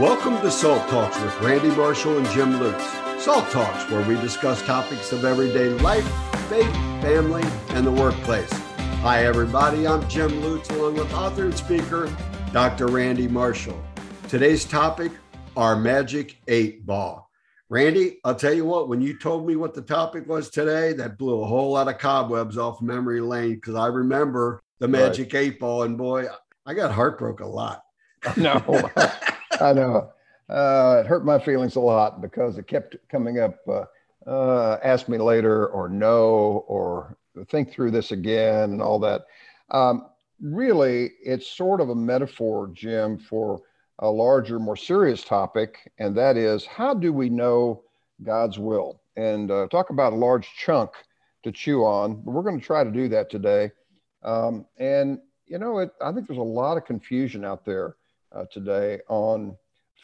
Welcome to Salt Talks with Randy Marshall and Jim Lutz. Salt Talks, where we discuss topics of everyday life, faith, family, and the workplace. Hi, everybody. I'm Jim Lutz, along with author and speaker, Dr. Randy Marshall. Today's topic our magic eight ball. Randy, I'll tell you what, when you told me what the topic was today, that blew a whole lot of cobwebs off memory lane because I remember the magic right. eight ball. And boy, I got heartbroken a lot. No. I know. Uh, it hurt my feelings a lot because it kept coming up. Uh, uh, ask me later, or no, or think through this again, and all that. Um, really, it's sort of a metaphor, Jim, for a larger, more serious topic, and that is how do we know God's will? And uh, talk about a large chunk to chew on. But we're going to try to do that today. Um, and you know, it, I think there's a lot of confusion out there uh, today on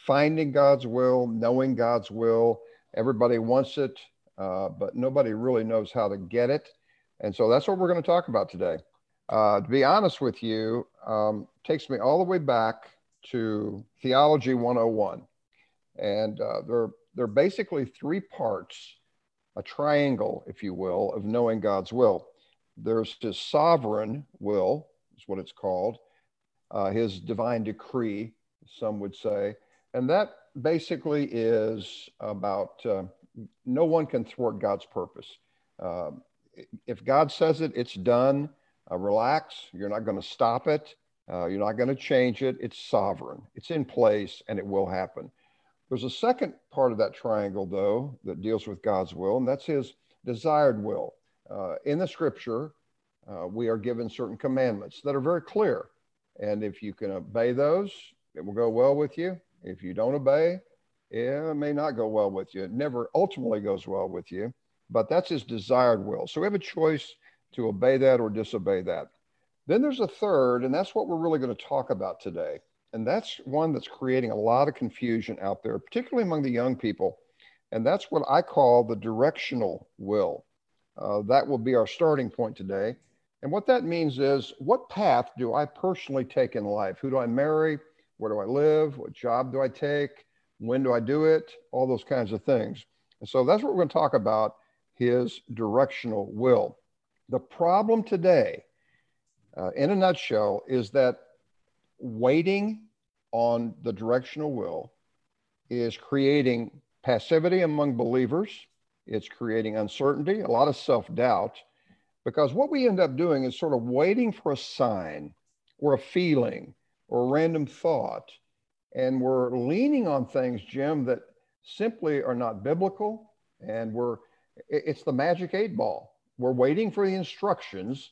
finding God's will, knowing God's will. Everybody wants it, uh, but nobody really knows how to get it. And so that's what we're going to talk about today. Uh, to be honest with you, um, takes me all the way back to Theology 101. And uh, there, there are basically three parts, a triangle, if you will, of knowing God's will. There's his sovereign will, is what it's called uh, his divine decree, some would say. And that basically is about uh, no one can thwart God's purpose. Uh, if God says it, it's done. Uh, relax. You're not going to stop it. Uh, you're not going to change it. It's sovereign, it's in place, and it will happen. There's a second part of that triangle, though, that deals with God's will, and that's his desired will. Uh, in the scripture, we are given certain commandments that are very clear. And if you can obey those, it will go well with you. If you don't obey, it may not go well with you. It never ultimately goes well with you, but that's his desired will. So we have a choice to obey that or disobey that. Then there's a third, and that's what we're really going to talk about today. And that's one that's creating a lot of confusion out there, particularly among the young people. And that's what I call the directional will. Uh, that will be our starting point today. And what that means is what path do I personally take in life? Who do I marry? Where do I live? What job do I take? When do I do it? All those kinds of things. And so that's what we're going to talk about his directional will. The problem today, uh, in a nutshell, is that waiting on the directional will is creating passivity among believers. It's creating uncertainty, a lot of self doubt, because what we end up doing is sort of waiting for a sign or a feeling or a random thought. And we're leaning on things, Jim, that simply are not biblical. And we're, it's the magic eight ball. We're waiting for the instructions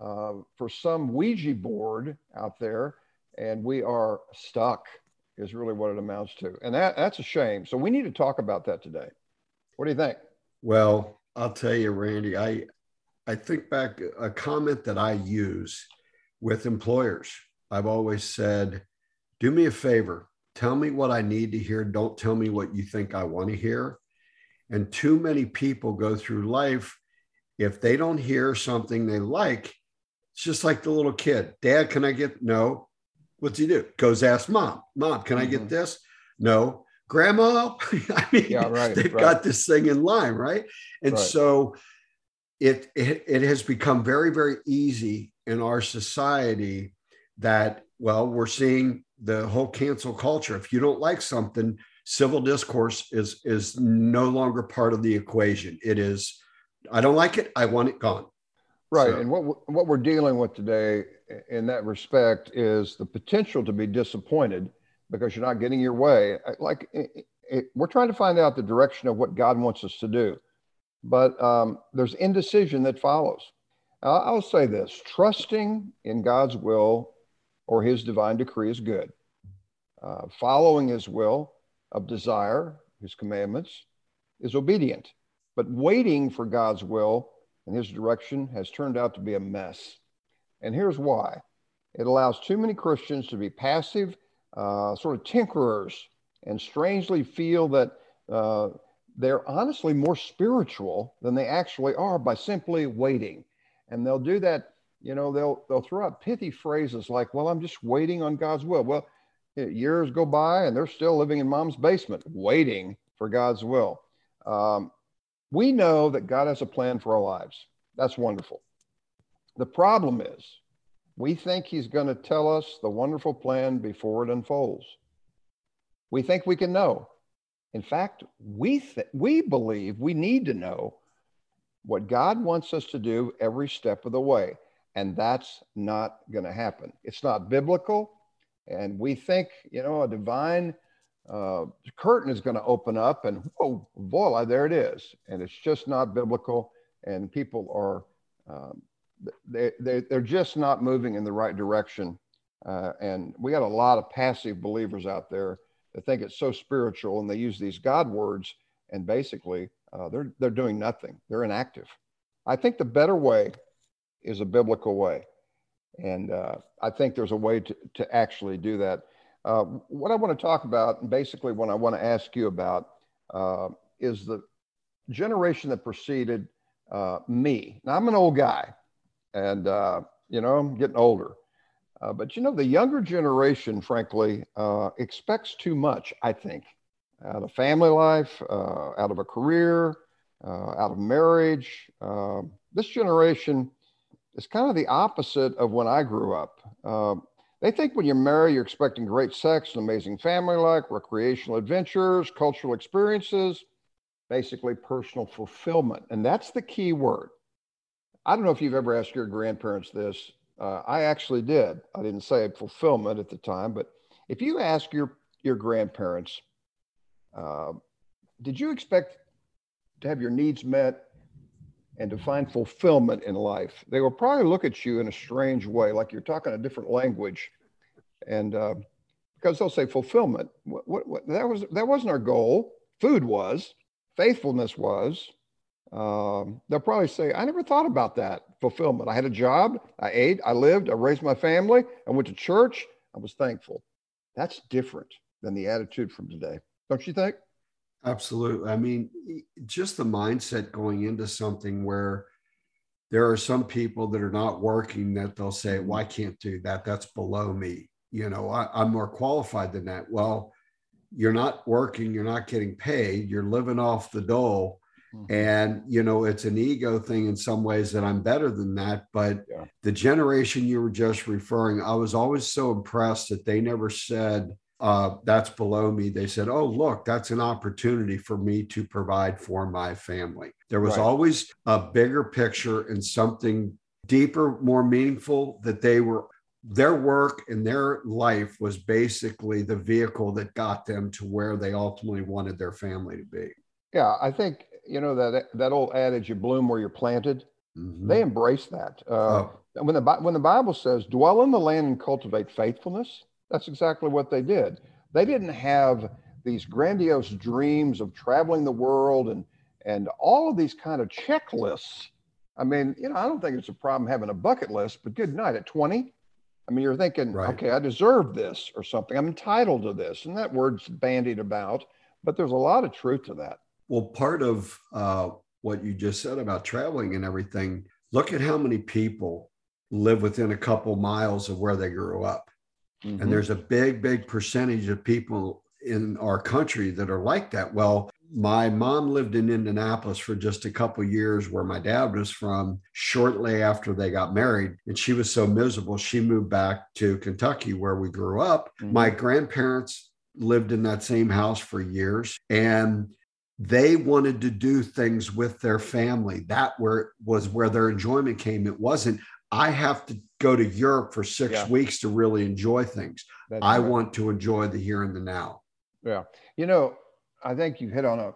uh, for some Ouija board out there, and we are stuck, is really what it amounts to. And that, that's a shame. So we need to talk about that today. What do you think? Well, I'll tell you, Randy, I, I think back a comment that I use with employers. I've always said, do me a favor, tell me what I need to hear. Don't tell me what you think I want to hear. And too many people go through life. If they don't hear something they like, it's just like the little kid. Dad, can I get no? What's he do? Goes ask mom. Mom, can I get mm-hmm. this? No. Grandma, I mean, yeah, right, they've right. got this thing in line, right? And right. so it, it, it has become very, very easy in our society that, well, we're seeing the whole cancel culture. If you don't like something, civil discourse is is no longer part of the equation. It is, I don't like it, I want it gone. Right. So, and what what we're dealing with today in that respect is the potential to be disappointed because you're not getting your way. Like it, it, we're trying to find out the direction of what God wants us to do but um, there's indecision that follows. I'll say this trusting in God's will or his divine decree is good. Uh, following his will of desire, his commandments, is obedient. But waiting for God's will and his direction has turned out to be a mess. And here's why it allows too many Christians to be passive, uh, sort of tinkerers, and strangely feel that. Uh, they're honestly more spiritual than they actually are by simply waiting. And they'll do that, you know, they'll they'll throw out pithy phrases like, well, I'm just waiting on God's will. Well, years go by and they're still living in mom's basement, waiting for God's will. Um, we know that God has a plan for our lives. That's wonderful. The problem is, we think He's going to tell us the wonderful plan before it unfolds. We think we can know. In fact, we, th- we believe we need to know what God wants us to do every step of the way. And that's not going to happen. It's not biblical. And we think, you know, a divine uh, curtain is going to open up and whoa, voila, there it is. And it's just not biblical. And people are, um, they, they, they're just not moving in the right direction. Uh, and we got a lot of passive believers out there that think it's so spiritual and they use these God words and basically uh, they're, they're doing nothing. They're inactive. I think the better way is a biblical way. And uh, I think there's a way to, to actually do that. Uh, what I want to talk about, and basically what I want to ask you about, uh, is the generation that preceded uh, me. Now, I'm an old guy and, uh, you know, I'm getting older. Uh, but you know, the younger generation, frankly, uh, expects too much, I think, out of family life, uh, out of a career, uh, out of marriage. Um, this generation is kind of the opposite of when I grew up. Um, they think when you marry, you're expecting great sex, an amazing family life, recreational adventures, cultural experiences, basically personal fulfillment. And that's the key word. I don't know if you've ever asked your grandparents this uh, I actually did. I didn't say fulfillment at the time, but if you ask your your grandparents, uh, did you expect to have your needs met and to find fulfillment in life? They will probably look at you in a strange way, like you're talking a different language, and uh, because they'll say fulfillment. What, what, what, that was that wasn't our goal. Food was, faithfulness was, um, they'll probably say, I never thought about that fulfillment. I had a job, I ate, I lived, I raised my family, I went to church, I was thankful. That's different than the attitude from today. Don't you think? Absolutely. I mean, just the mindset going into something where there are some people that are not working that they'll say, Well, I can't do that. That's below me. You know, I, am more qualified than that. Well, you're not working, you're not getting paid, you're living off the dole Mm-hmm. And, you know, it's an ego thing in some ways that I'm better than that. But yeah. the generation you were just referring, I was always so impressed that they never said, uh, that's below me. They said, oh, look, that's an opportunity for me to provide for my family. There was right. always a bigger picture and something deeper, more meaningful that they were their work and their life was basically the vehicle that got them to where they ultimately wanted their family to be. Yeah, I think you know that that old adage, "You bloom where you're planted." Mm-hmm. They embrace that. Uh, oh. When the when the Bible says, "Dwell in the land and cultivate faithfulness," that's exactly what they did. They didn't have these grandiose dreams of traveling the world and and all of these kind of checklists. I mean, you know, I don't think it's a problem having a bucket list, but good night at 20. I mean, you're thinking, right. okay, I deserve this or something. I'm entitled to this. And that word's bandied about, but there's a lot of truth to that. Well, part of uh, what you just said about traveling and everything, look at how many people live within a couple miles of where they grew up. Mm-hmm. And there's a big, big percentage of people in our country that are like that. Well, my mom lived in Indianapolis for just a couple years where my dad was from shortly after they got married and she was so miserable she moved back to Kentucky where we grew up. Mm-hmm. My grandparents lived in that same house for years and they wanted to do things with their family. That where was where their enjoyment came. It wasn't, I have to go to Europe for six yeah. weeks to really enjoy things. That's I right. want to enjoy the here and the now. Yeah. You know, I think you hit on a,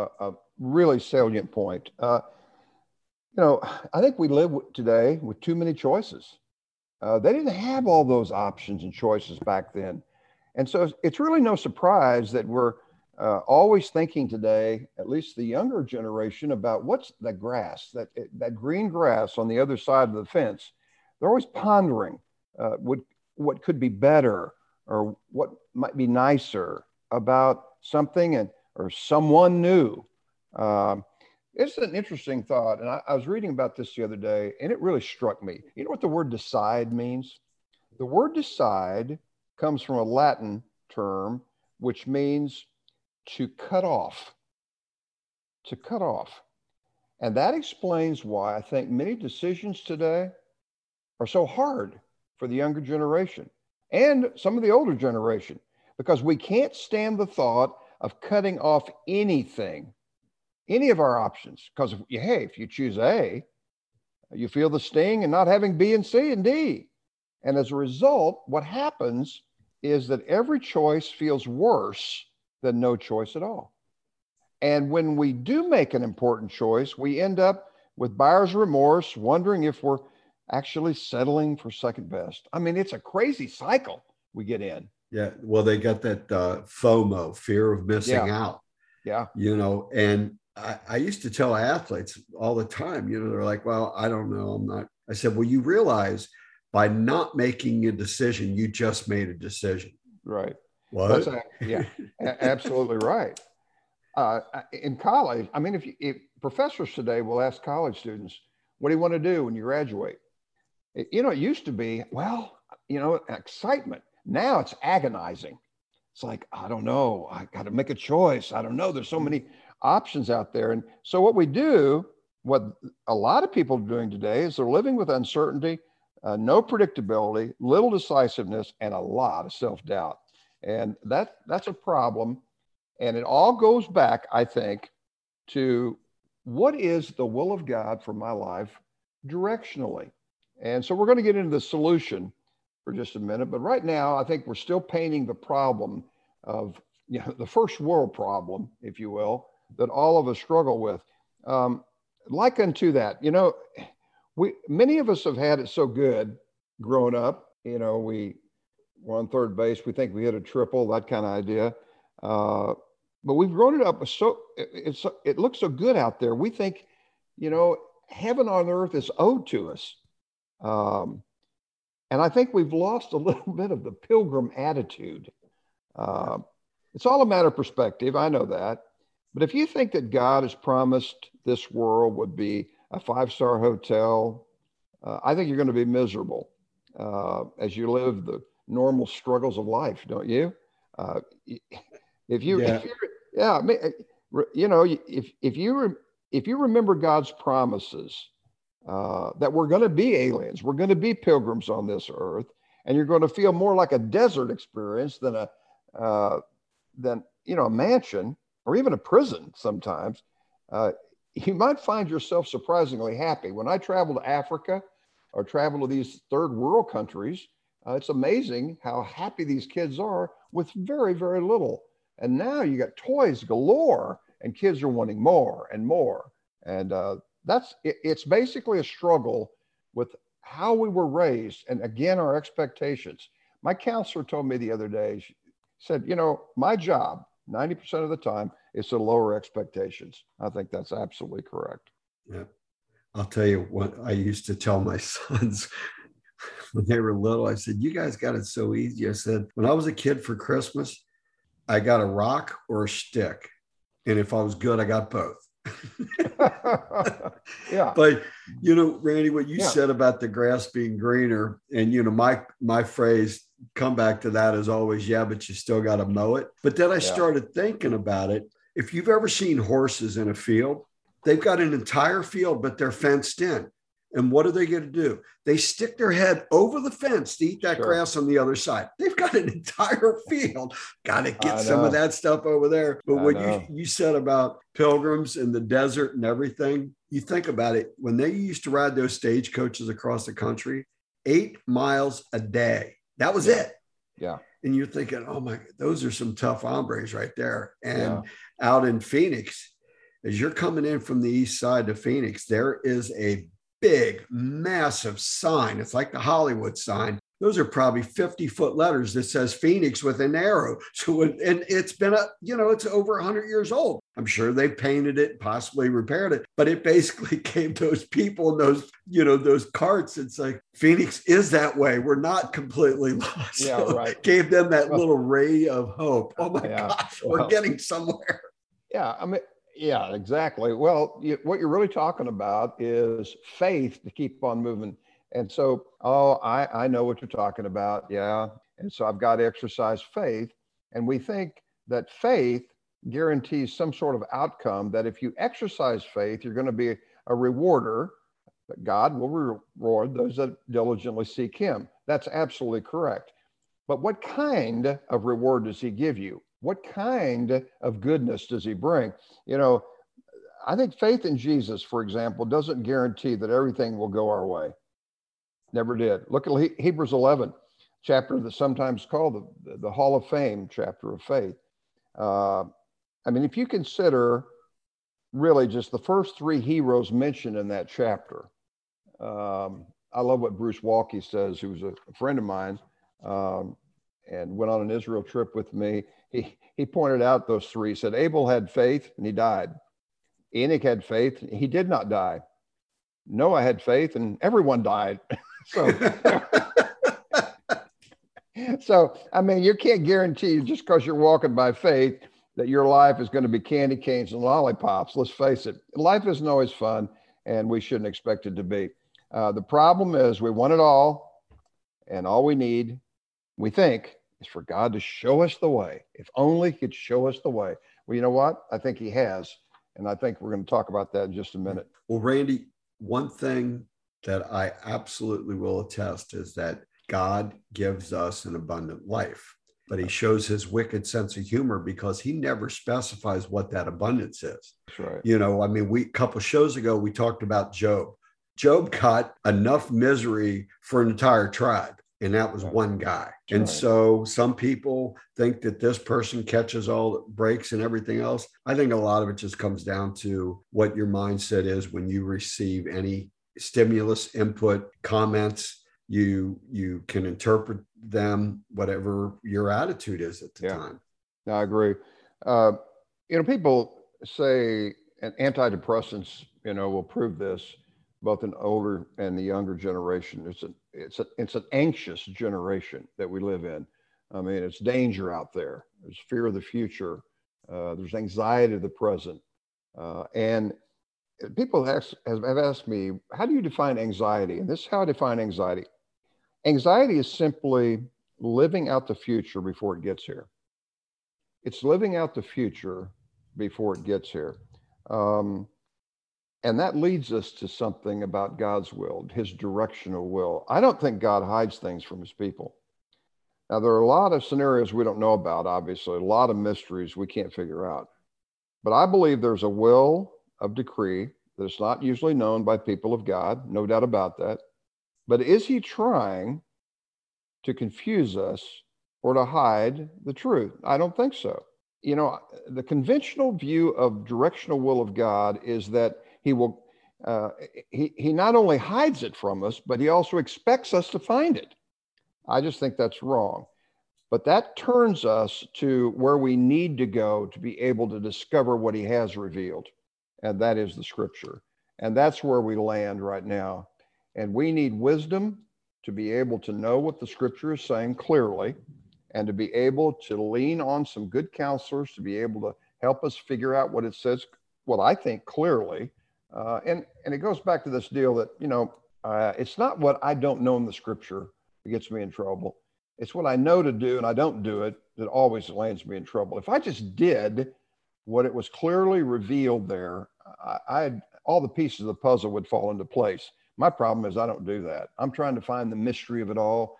a, a really salient point. Uh, you know, I think we live today with too many choices. Uh, they didn't have all those options and choices back then. And so it's really no surprise that we're uh, always thinking today, at least the younger generation, about what's the grass, that, that green grass on the other side of the fence. They're always pondering uh, what, what could be better or what might be nicer about something and, or someone new. Um, it's an interesting thought. And I, I was reading about this the other day, and it really struck me. You know what the word decide means? The word decide comes from a Latin term, which means to cut off. To cut off. And that explains why I think many decisions today are so hard for the younger generation and some of the older generation because we can't stand the thought of cutting off anything, any of our options. Because, hey, if you choose A, you feel the sting and not having B and C and D. And as a result, what happens is that every choice feels worse than no choice at all. And when we do make an important choice, we end up with buyer's remorse, wondering if we're actually settling for second best. I mean, it's a crazy cycle we get in. Yeah. Well, they got that uh, FOMO, fear of missing Yeah. out. Yeah. You know, and I, I used to tell athletes all the time, you know, they're like, well, I don't know. I'm not. I said, well, you realize by not making a decision, you just made a decision. Right. What? That's yeah, absolutely right. Uh, in college, I mean, if, you, if professors today will ask college students, "What do you want to do when you graduate?" It- you know, it used to be, well, you know, excitement. Now it's agonizing. It's like I don't know. I got to make a choice. I don't know. There's so many options out there, and so what we do, what a lot of people are doing today, is they're living with uncertainty, uh, no predictability, little decisiveness, and a lot of self-doubt and that that's a problem. And it all goes back i think to what is the will of god for my life directionally? And so we're going to get into the solution for just a minute but right now i think we're still painting the problem of you know, the first world problem if you will that all of us struggle with. Um, like unto that you know we many of us have had it so good growing up. You know we we're on third base. We think we hit a triple, that kind of idea. Uh, but we've grown it up so it- it's it looks so good out there. We think, you know, heaven on earth is owed to us. Um, and I think we've lost a little bit of the pilgrim attitude. Uh, it's all a matter of perspective. I know that. But if you think that God has promised this world would be a five star hotel, uh, I think you're going to be miserable uh, as you live the normal struggles of life, don't you? Uh, if you, Yeah. if yeah, I mean, uh, you know, if if you if you remember God's promises uh, that we're going to be aliens, we're going to be pilgrims on this earth, and you're going to feel more like a desert experience than a uh, than you know a mansion or even a prison sometimes. Uh, you might find yourself surprisingly happy. When I travel to Africa or travel to these third world countries, uh, it's amazing how happy these kids are with very, very little. And now you got toys galore, and kids are wanting more and more. And uh, that's it, it's basically a struggle with how we were raised, and again our expectations. My counselor told me the other day. She said, "You know, my job, ninety percent of the time, is to lower expectations." I think that's absolutely correct. Yeah. I'll tell you what I used to tell my sons when they were little. I said, You guys got it so easy. I said, When I was a kid for Christmas, I got a rock or a stick. And if I was good, I got both. yeah, but you know, Randy, what you Yeah. said about the grass being greener, and you know, my my phrase come back to that is always, yeah, but you still got to mow it. But then I Yeah. started thinking about it. If you've ever seen horses in a field, they've got an entire field, but they're fenced in. And what are they going to do? They stick their head over the fence to eat that Sure. grass on the other side. They've got an entire field. Got to get I some of that stuff over there. But I what know. you, you said about pilgrims and the desert and everything, you think about it. When they used to ride those stagecoaches across the country, eight miles a day. That was Yeah. it. yeah, And you're thinking, oh my, those are some tough hombres right there. And Yeah. out in Phoenix, as you're coming in from the east side to Phoenix, there is a big, massive sign. It's like the Hollywood sign. Those are probably 50 foot letters that says Phoenix with an arrow. So, it- and it's been a, you know, it's over 100 years old. I'm sure they painted it, possibly repaired it, but it basically gave those people and those, you know, those carts. It's like Phoenix is that way. We're not completely lost. Yeah, So right. Gave them that little ray of hope. Oh my Yeah. gosh, we're Well- getting somewhere. yeah. I mean, yeah, exactly. Well, you, what you're really talking about is faith to keep on moving. And so, oh, I, I know what you're talking about. Yeah. And so I've got to exercise faith. And we think that faith guarantees some sort of outcome that if you exercise faith, you're going to be a rewarder, that God will reward those that diligently seek Him. That's absolutely correct. But what kind of reward does He give you? What kind of goodness does He bring? You know, I think faith in Jesus, for example, doesn't guarantee that everything will go our way. Never did. Look at Hebrews 11, chapter that's sometimes called the, the Hall of Fame chapter of faith. Uh, I mean, if you consider really just the first three heroes mentioned in that chapter, um, I love what Bruce Waltke says, who's a friend of mine um, and went on an Israel trip with me. He, pointed out those three. He said, Abel had faith and he died. Enoch had faith, he did not die. Noah had faith, and everyone died. so, so I mean, you can't guarantee just because you're walking by faith that your life is going to be candy canes and lollipops. Let's face it, life isn't always fun, and we shouldn't expect it to be. Uh, the problem is we want it all, and all we need, we think, is for God to show us the way. If only He could show us the way. Well, you know what? I think He has. And I think we're going to talk about that in just a minute. Well, Randy, one thing that I absolutely will attest is that God gives us an abundant life, but he shows his wicked sense of humor because he never specifies what that abundance is. That's right. You know, I mean, we a couple shows ago we talked about Job. Job got enough misery for an entire tribe and that was one guy. And so some people think that this person catches all the breaks and everything else. I think a lot of it just comes down to what your mindset is when you receive any stimulus, input, comments. You you can interpret them whatever your attitude is at the yeah. time. I agree. Uh, you know, people say and antidepressants, you know, will prove this both in older and the younger generation. It's an it's a, it's an anxious generation that we live in. I mean, it's danger out there. There's fear of the future. Uh, there's anxiety of the present. Uh, and people have, have asked me, how do you define anxiety? And this is how I define anxiety. Anxiety is simply living out the future before it gets here. It's living out the future before it gets here. Um, and that leads us to something about God's will, his directional will. I don't think God hides things from his people. Now, there are a lot of scenarios we don't know about, obviously, a lot of mysteries we can't figure out. But I believe there's a will of decree that is not usually known by people of God, no doubt about that. But is he trying to confuse us or to hide the truth? I don't think so. You know, the conventional view of directional will of God is that he will uh, he, he not only hides it from us, but he also expects us to find it. I just think that's wrong. But that turns us to where we need to go to be able to discover what he has revealed, and that is the scripture. And that's where we land right now. And we need wisdom to be able to know what the scripture is saying clearly and to be able to lean on some good counselors to be able to help us figure out what it says, what I think clearly, uh, and and it goes back to this deal that you know uh, it's not what I don't know in the scripture that gets me in trouble. It's what I know to do and I don't do it that always lands me in trouble. If I just did what it was clearly revealed there, I, I all the pieces of the puzzle would fall into place. My problem is I don't do that. I'm trying to find the mystery of it all.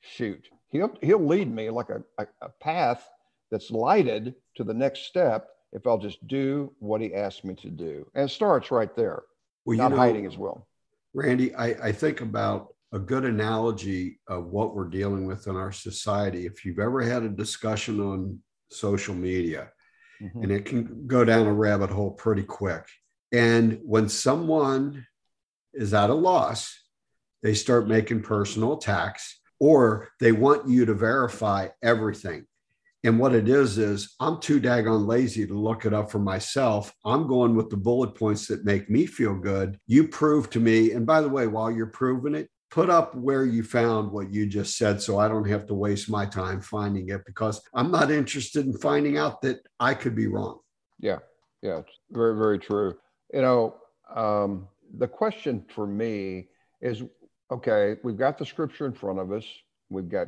Shoot, he'll he'll lead me like a, a, a path that's lighted to the next step if I'll just do what he asked me to do. And it starts right there, well, not you know, hiding as well. Randy, I, I think about a good analogy of what we're dealing with in our society. If you've ever had a discussion on social media, mm-hmm. and it can go down a rabbit hole pretty quick. And when someone is at a loss, they start making personal attacks or they want you to verify everything. And what it is, is I'm too daggone lazy to look it up for myself. I'm going with the bullet points that make me feel good. You prove to me. And by the way, while you're proving it, put up where you found what you just said so I don't have to waste my time finding it because I'm not interested in finding out that I could be wrong. Yeah. Yeah. Very, very true. You know, um, the question for me is okay, we've got the scripture in front of us. We've got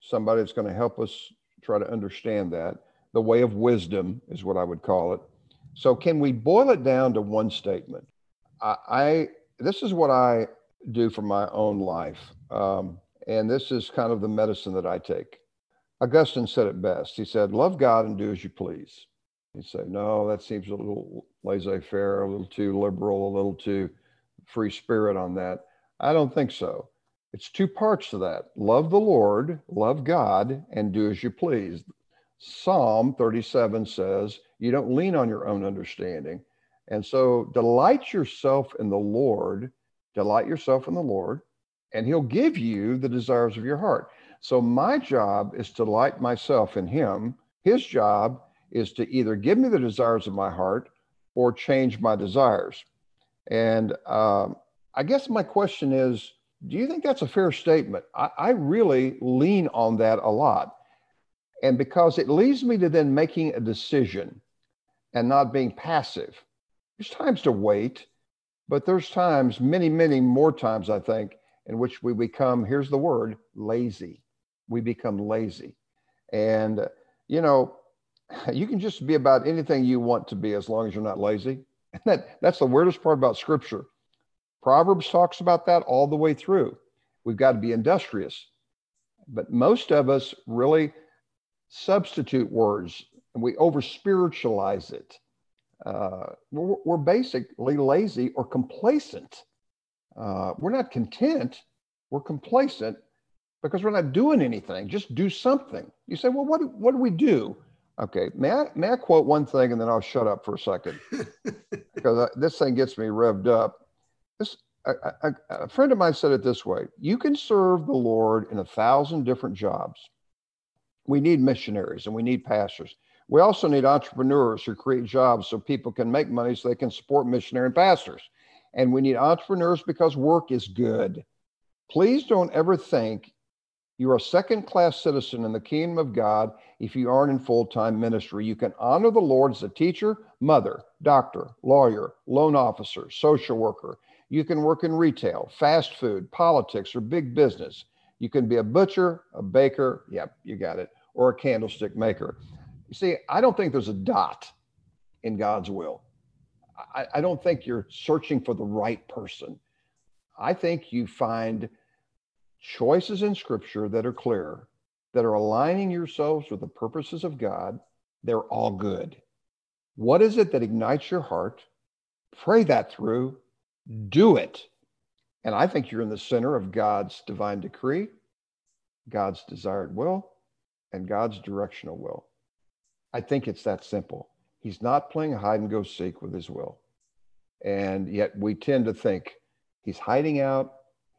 somebody that's going to help us try to understand that. The way of wisdom is what I would call it. So, can we boil it down to one statement? I, I this is what I do for my own life, um, and this is kind of the medicine that I take. Augustine said it best. He said, "Love God and do as you please." You say, "No, that seems a little laissez-faire, a little too liberal, a little too free spirit on that." I don't think so. It's two parts to that love the Lord, love God, and do as you please. Psalm 37 says, You don't lean on your own understanding. And so delight yourself in the Lord, delight yourself in the Lord, and He'll give you the desires of your heart. So my job is to delight myself in Him. His job is to either give me the desires of my heart or change my desires. And um, I guess my question is do you think that's a fair statement? I, I really lean on that a lot. And because it leads me to then making a decision and not being passive. There's times to wait, but there's times, many, many more times, I think, in which we become, here's the word, lazy. We become lazy. And, you know, you can just be about anything you want to be as long as you're not lazy. And that, that's the weirdest part about scripture. Proverbs talks about that all the way through. We've got to be industrious. But most of us really substitute words and we over spiritualize it. Uh, we're, we're, basically lazy or complacent. Uh, we're not content, we're complacent because we're not doing anything. Just do something. You say, well, what, what do we do? Okay, may I, may I quote one thing and then I'll shut up for a second because uh, this thing gets me revved up. This a, a, a friend of mine said it this way: you can serve the Lord in a thousand different jobs. We need missionaries and we need pastors. We also need entrepreneurs who create jobs so people can make money so they can support missionary and pastors. And we need entrepreneurs because work is good. Please don't ever think you're a second class citizen in the kingdom of God if you aren't in full time ministry. You can honor the Lord as a teacher, mother, doctor, lawyer, loan officer, social worker. You can work in retail, fast food, politics, or big business. You can be a butcher, a baker, yep, you got it, or a candlestick maker. You see, I don't think there's a dot in God's will. I, I don't think you're searching for the right person. I think you find choices in scripture that are clear, that are aligning yourselves with the purposes of God. They're all good. What is it that ignites your heart? Pray that through do it. And I think you're in the center of God's divine decree, God's desired will, and God's directional will. I think it's that simple. He's not playing hide and go seek with his will. And yet we tend to think he's hiding out,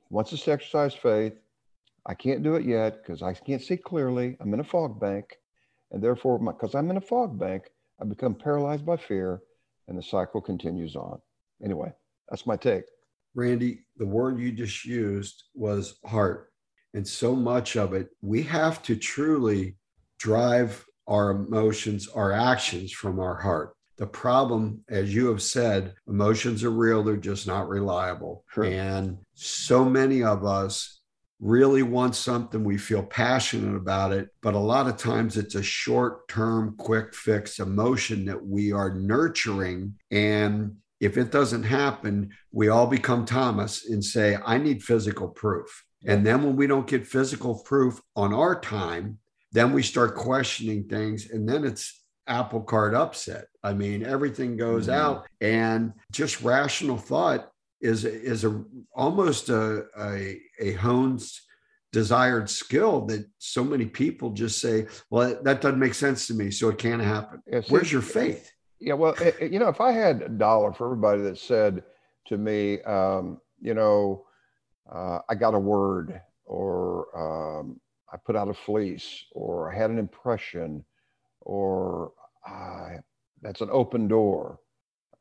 wants us to exercise faith. I can't do it yet because I can't see clearly. I'm in a fog bank. And therefore, because I'm in a fog bank, I become paralyzed by fear and the cycle continues on. Anyway, that's my take. Randy, the word you just used was heart. And so much of it, we have to truly drive our emotions, our actions from our heart. The problem, as you have said, emotions are real, they're just not reliable. Sure. And so many of us really want something, we feel passionate about it, but a lot of times it's a short term, quick fix emotion that we are nurturing. And if it doesn't happen, we all become Thomas and say, I need physical proof. And then when we don't get physical proof on our time, then we start questioning things. And then it's apple cart upset. I mean, everything goes mm-hmm. out and just rational thought is, is a almost a, a, a Hones desired skill that so many people just say, well, that doesn't make sense to me. So it can't happen. Where's your faith? Yeah, well, it, eh, eh, you know, if I had a dollar for everybody that said to me, um, you know, uh, I got a word, or um, I put out a fleece, or I had an impression, or that's an open door.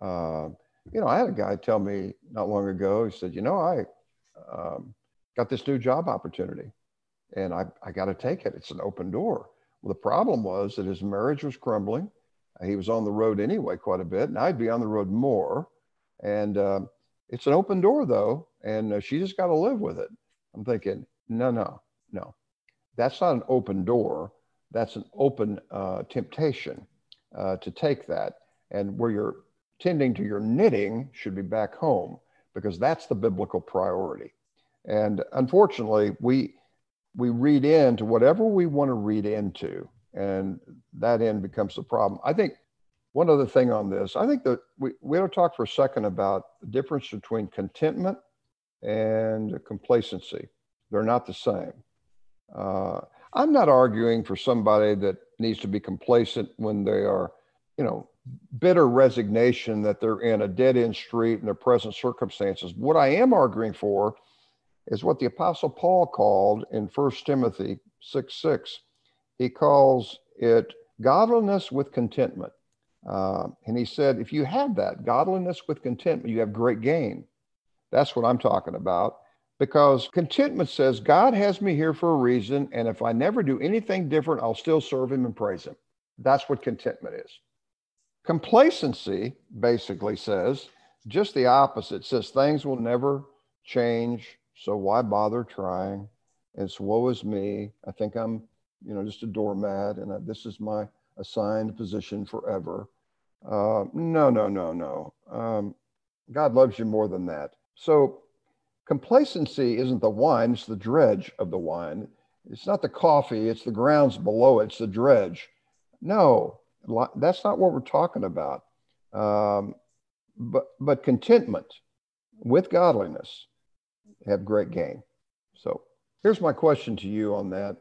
Uh, you know, I had a guy tell me not long ago. He said, "You know, I um, got this new job opportunity, and I I got to take it. It's an open door." Well, the problem was that his marriage was crumbling he was on the road anyway quite a bit, and I'd be on the road more. And uh, it's an open door though, and uh, she just got to live with it. I'm thinking, no, no, no. that's not an open door. That's an open uh, temptation uh, to take that. And where you're tending to your knitting should be back home because that's the biblical priority. And unfortunately, we we read into whatever we want to read into, and that end becomes the problem. I think one other thing on this, I think that we, we ought to talk for a second about the difference between contentment and complacency. They're not the same. Uh, I'm not arguing for somebody that needs to be complacent when they are, you know, bitter resignation that they're in a dead end street in their present circumstances. What I am arguing for is what the Apostle Paul called in 1 Timothy 6 6. He calls it godliness with contentment. Uh, and he said, if you have that, godliness with contentment, you have great gain. That's what I'm talking about. Because contentment says, God has me here for a reason. And if I never do anything different, I'll still serve him and praise him. That's what contentment is. Complacency basically says just the opposite. It says things will never change. So why bother trying? It's woe is me. I think I'm, you know, just a doormat and this is my assigned position forever. Uh, no, no, no, no. Um, God loves you more than that. So complacency isn't the wine, it's the dredge of the wine. It's not the coffee, it's the grounds below it, it's the dredge. No, that's not what we're talking about. Um, but, but contentment with godliness have great gain. So here's my question to you on that.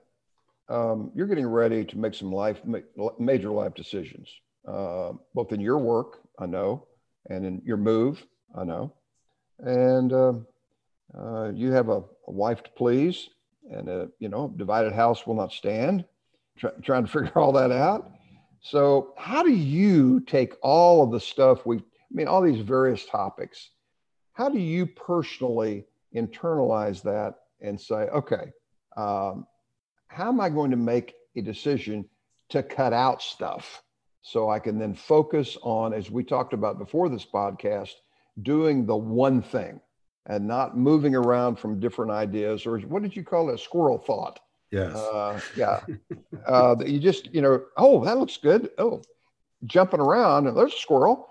Um, you're getting ready to make some life, major life decisions, uh, both in your work, I know, and in your move, I know. And uh, uh, you have a, a, wife to please, and a you know divided house will not stand. Try, trying to figure all that out. So, how do you take all of the stuff we, I mean, all these various topics, how do you personally internalize that and say, okay, um, how am I going to make a decision to cut out stuff so I can then focus on, as we talked about before this podcast, doing the one thing and not moving around from different ideas or what did you call it? Squirrel thought. Yes. Uh, yeah. uh, you just, you know, oh, that looks good. Oh, jumping around and there's a squirrel.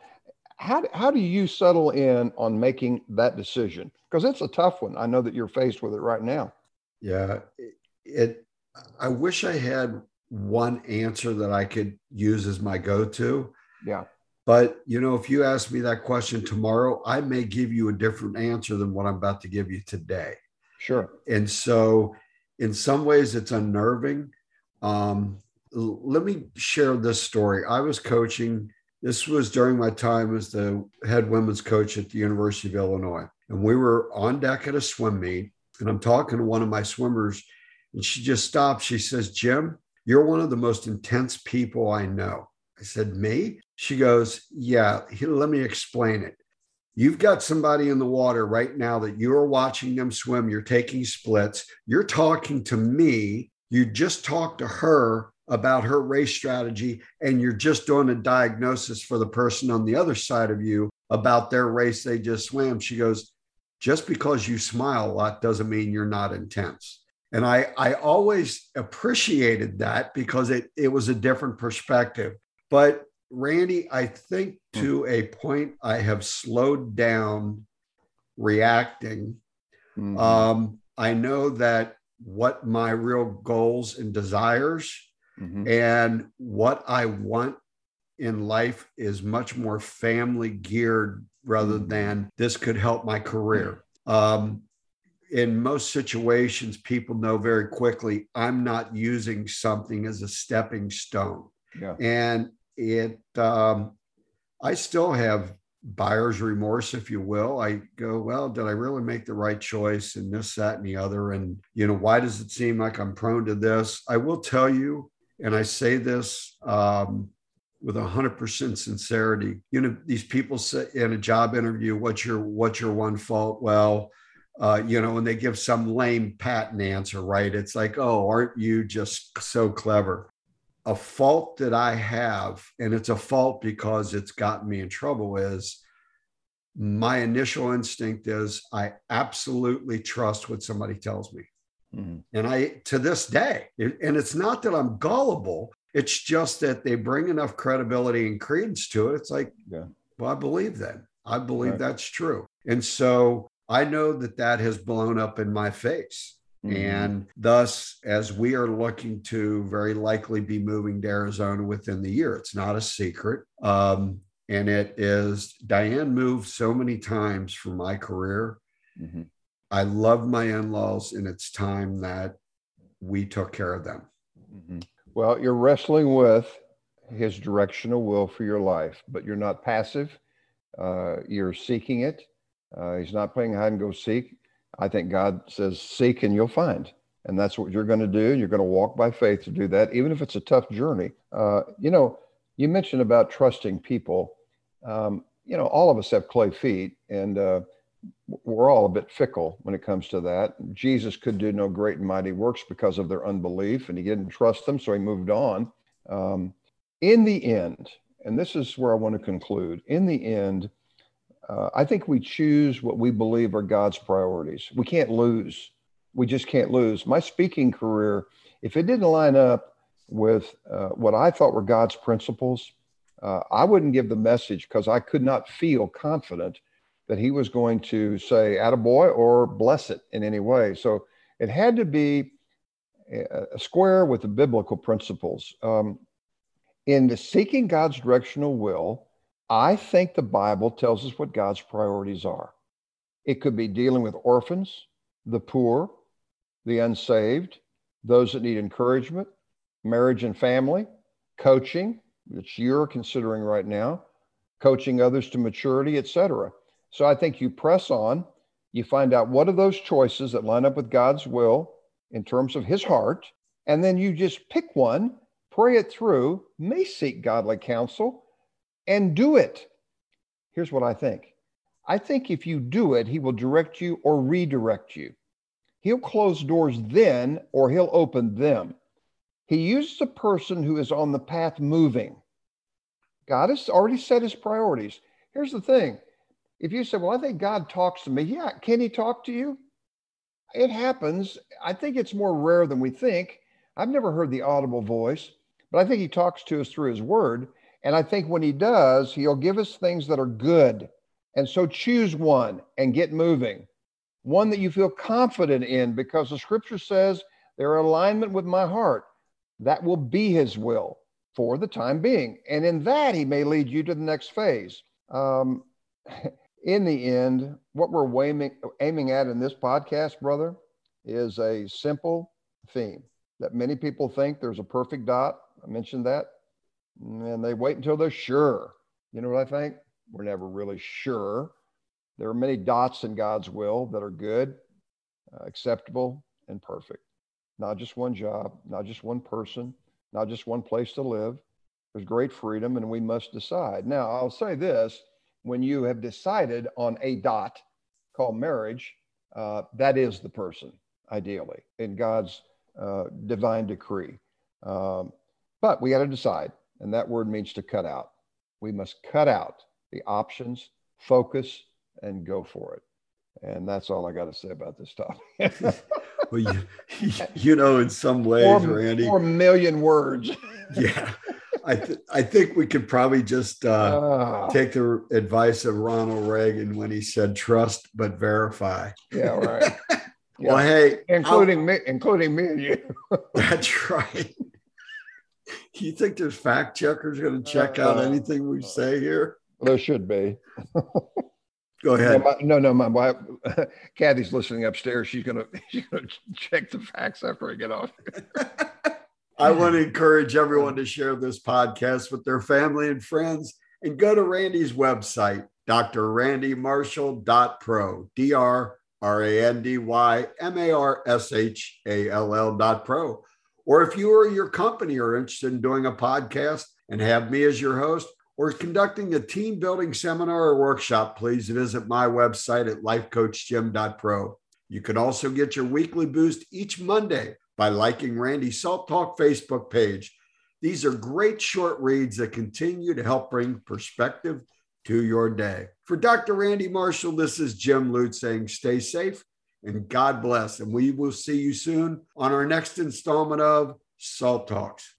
How, how do you settle in on making that decision? Because it's a tough one. I know that you're faced with it right now. Yeah. It, it I wish I had one answer that I could use as my go to. Yeah. But you know, if you ask me that question tomorrow, I may give you a different answer than what I'm about to give you today. Sure. And so, in some ways, it's unnerving. Um, let me share this story. I was coaching. This was during my time as the head women's coach at the University of Illinois, and we were on deck at a swim meet. And I'm talking to one of my swimmers, and she just stopped. She says, "Jim, you're one of the most intense people I know." I said, Me? She goes, Yeah, let me explain it. You've got somebody in the water right now that you're watching them swim. You're taking splits. You're talking to me. You just talked to her about her race strategy, and you're just doing a diagnosis for the person on the other side of you about their race they just swam. She goes, Just because you smile a lot doesn't mean you're not intense. And I, I always appreciated that because it, it was a different perspective. But Randy, I think hmm. to a point, I have slowed down reacting. Mm-hmm. Um, I know that what my real goals and desires mm-hmm. and what I want in life is much more family geared rather mm-hmm. than this could help my career. Um, in most situations, people know very quickly I'm not using something as a stepping stone. Yeah. And it um, i still have buyer's remorse if you will i go well did i really make the right choice and this that and the other and you know why does it seem like i'm prone to this i will tell you and i say this um, with 100% sincerity you know these people say in a job interview what's your what's your one fault well uh, you know, and they give some lame patent answer, right? It's like, oh, aren't you just so clever? a fault that I have, and it's a fault because it's gotten me in trouble, is my initial instinct is I absolutely trust what somebody tells me. Mm-hmm. And I, to this day, and it's not that I'm gullible, it's just that they bring enough credibility and credence to it. It's like, yeah. well, I believe that. I believe right. that's true. And so I know that that has blown up in my face. Mm-hmm. And thus, as we are looking to very likely be moving to Arizona within the year, it's not a secret. Um, and it is Diane moved so many times for my career. Mm-hmm. I love my in laws, and it's time that we took care of them. Mm-hmm. Well, you're wrestling with his directional will for your life, but you're not passive. Uh, you're seeking it. Uh, he's not playing hide and go seek. I think God says, seek and you'll find. And that's what you're going to do. You're going to walk by faith to do that, even if it's a tough journey. Uh, you know, you mentioned about trusting people. Um, you know, all of us have clay feet, and uh, we're all a bit fickle when it comes to that. Jesus could do no great and mighty works because of their unbelief, and he didn't trust them, so he moved on. Um, in the end, and this is where I want to conclude, in the end, uh, I think we choose what we believe are God's priorities. We can't lose. We just can't lose. My speaking career, if it didn't line up with uh, what I thought were God's principles, uh, I wouldn't give the message because I could not feel confident that He was going to say, attaboy, or bless it in any way. So it had to be a square with the biblical principles. Um, in the seeking God's directional will, I think the Bible tells us what God's priorities are. It could be dealing with orphans, the poor, the unsaved, those that need encouragement, marriage and family, coaching, which you're considering right now, coaching others to maturity, etc. So I think you press on, you find out what are those choices that line up with God's will in terms of his heart, and then you just pick one, pray it through, may seek godly counsel, and do it. Here's what I think I think if you do it, he will direct you or redirect you. He'll close doors then or he'll open them. He uses a person who is on the path moving. God has already set his priorities. Here's the thing if you say, Well, I think God talks to me, yeah, can he talk to you? It happens. I think it's more rare than we think. I've never heard the audible voice, but I think he talks to us through his word. And I think when he does, he'll give us things that are good. And so choose one and get moving. One that you feel confident in because the scripture says they're in alignment with my heart. That will be his will for the time being. And in that, he may lead you to the next phase. Um, in the end, what we're aiming, aiming at in this podcast, brother, is a simple theme that many people think there's a perfect dot. I mentioned that and they wait until they're sure. You know what I think? We're never really sure. There are many dots in God's will that are good, uh, acceptable, and perfect. Not just one job, not just one person, not just one place to live. There's great freedom, and we must decide. Now, I'll say this when you have decided on a dot called marriage, uh, that is the person, ideally, in God's uh, divine decree. Um, but we got to decide. And that word means to cut out. We must cut out the options, focus, and go for it. And that's all I got to say about this topic. well, you, you know, in some ways, four, Randy, four million words. yeah. I, th- I think we could probably just uh, uh, take the advice of Ronald Reagan when he said trust but verify. Yeah, right. well, hey, including I'll, me, including me and you. that's right. you think there's fact checkers going to check out uh, anything we say here? There should be. Go ahead. No, my, no, no, my wife, Kathy's listening upstairs. She's gonna she's gonna check the facts after I get off. I want to encourage everyone to share this podcast with their family and friends, and go to Randy's website, drrandymarshall.pro, d r r a n d y m a r s h a l l dot pro or if you or your company are interested in doing a podcast and have me as your host, or conducting a team building seminar or workshop, please visit my website at lifecoachjim.pro. You can also get your weekly boost each Monday by liking Randy's Salt Talk Facebook page. These are great short reads that continue to help bring perspective to your day. For Dr. Randy Marshall, this is Jim Lute saying stay safe and God bless. And we will see you soon on our next installment of Salt Talks.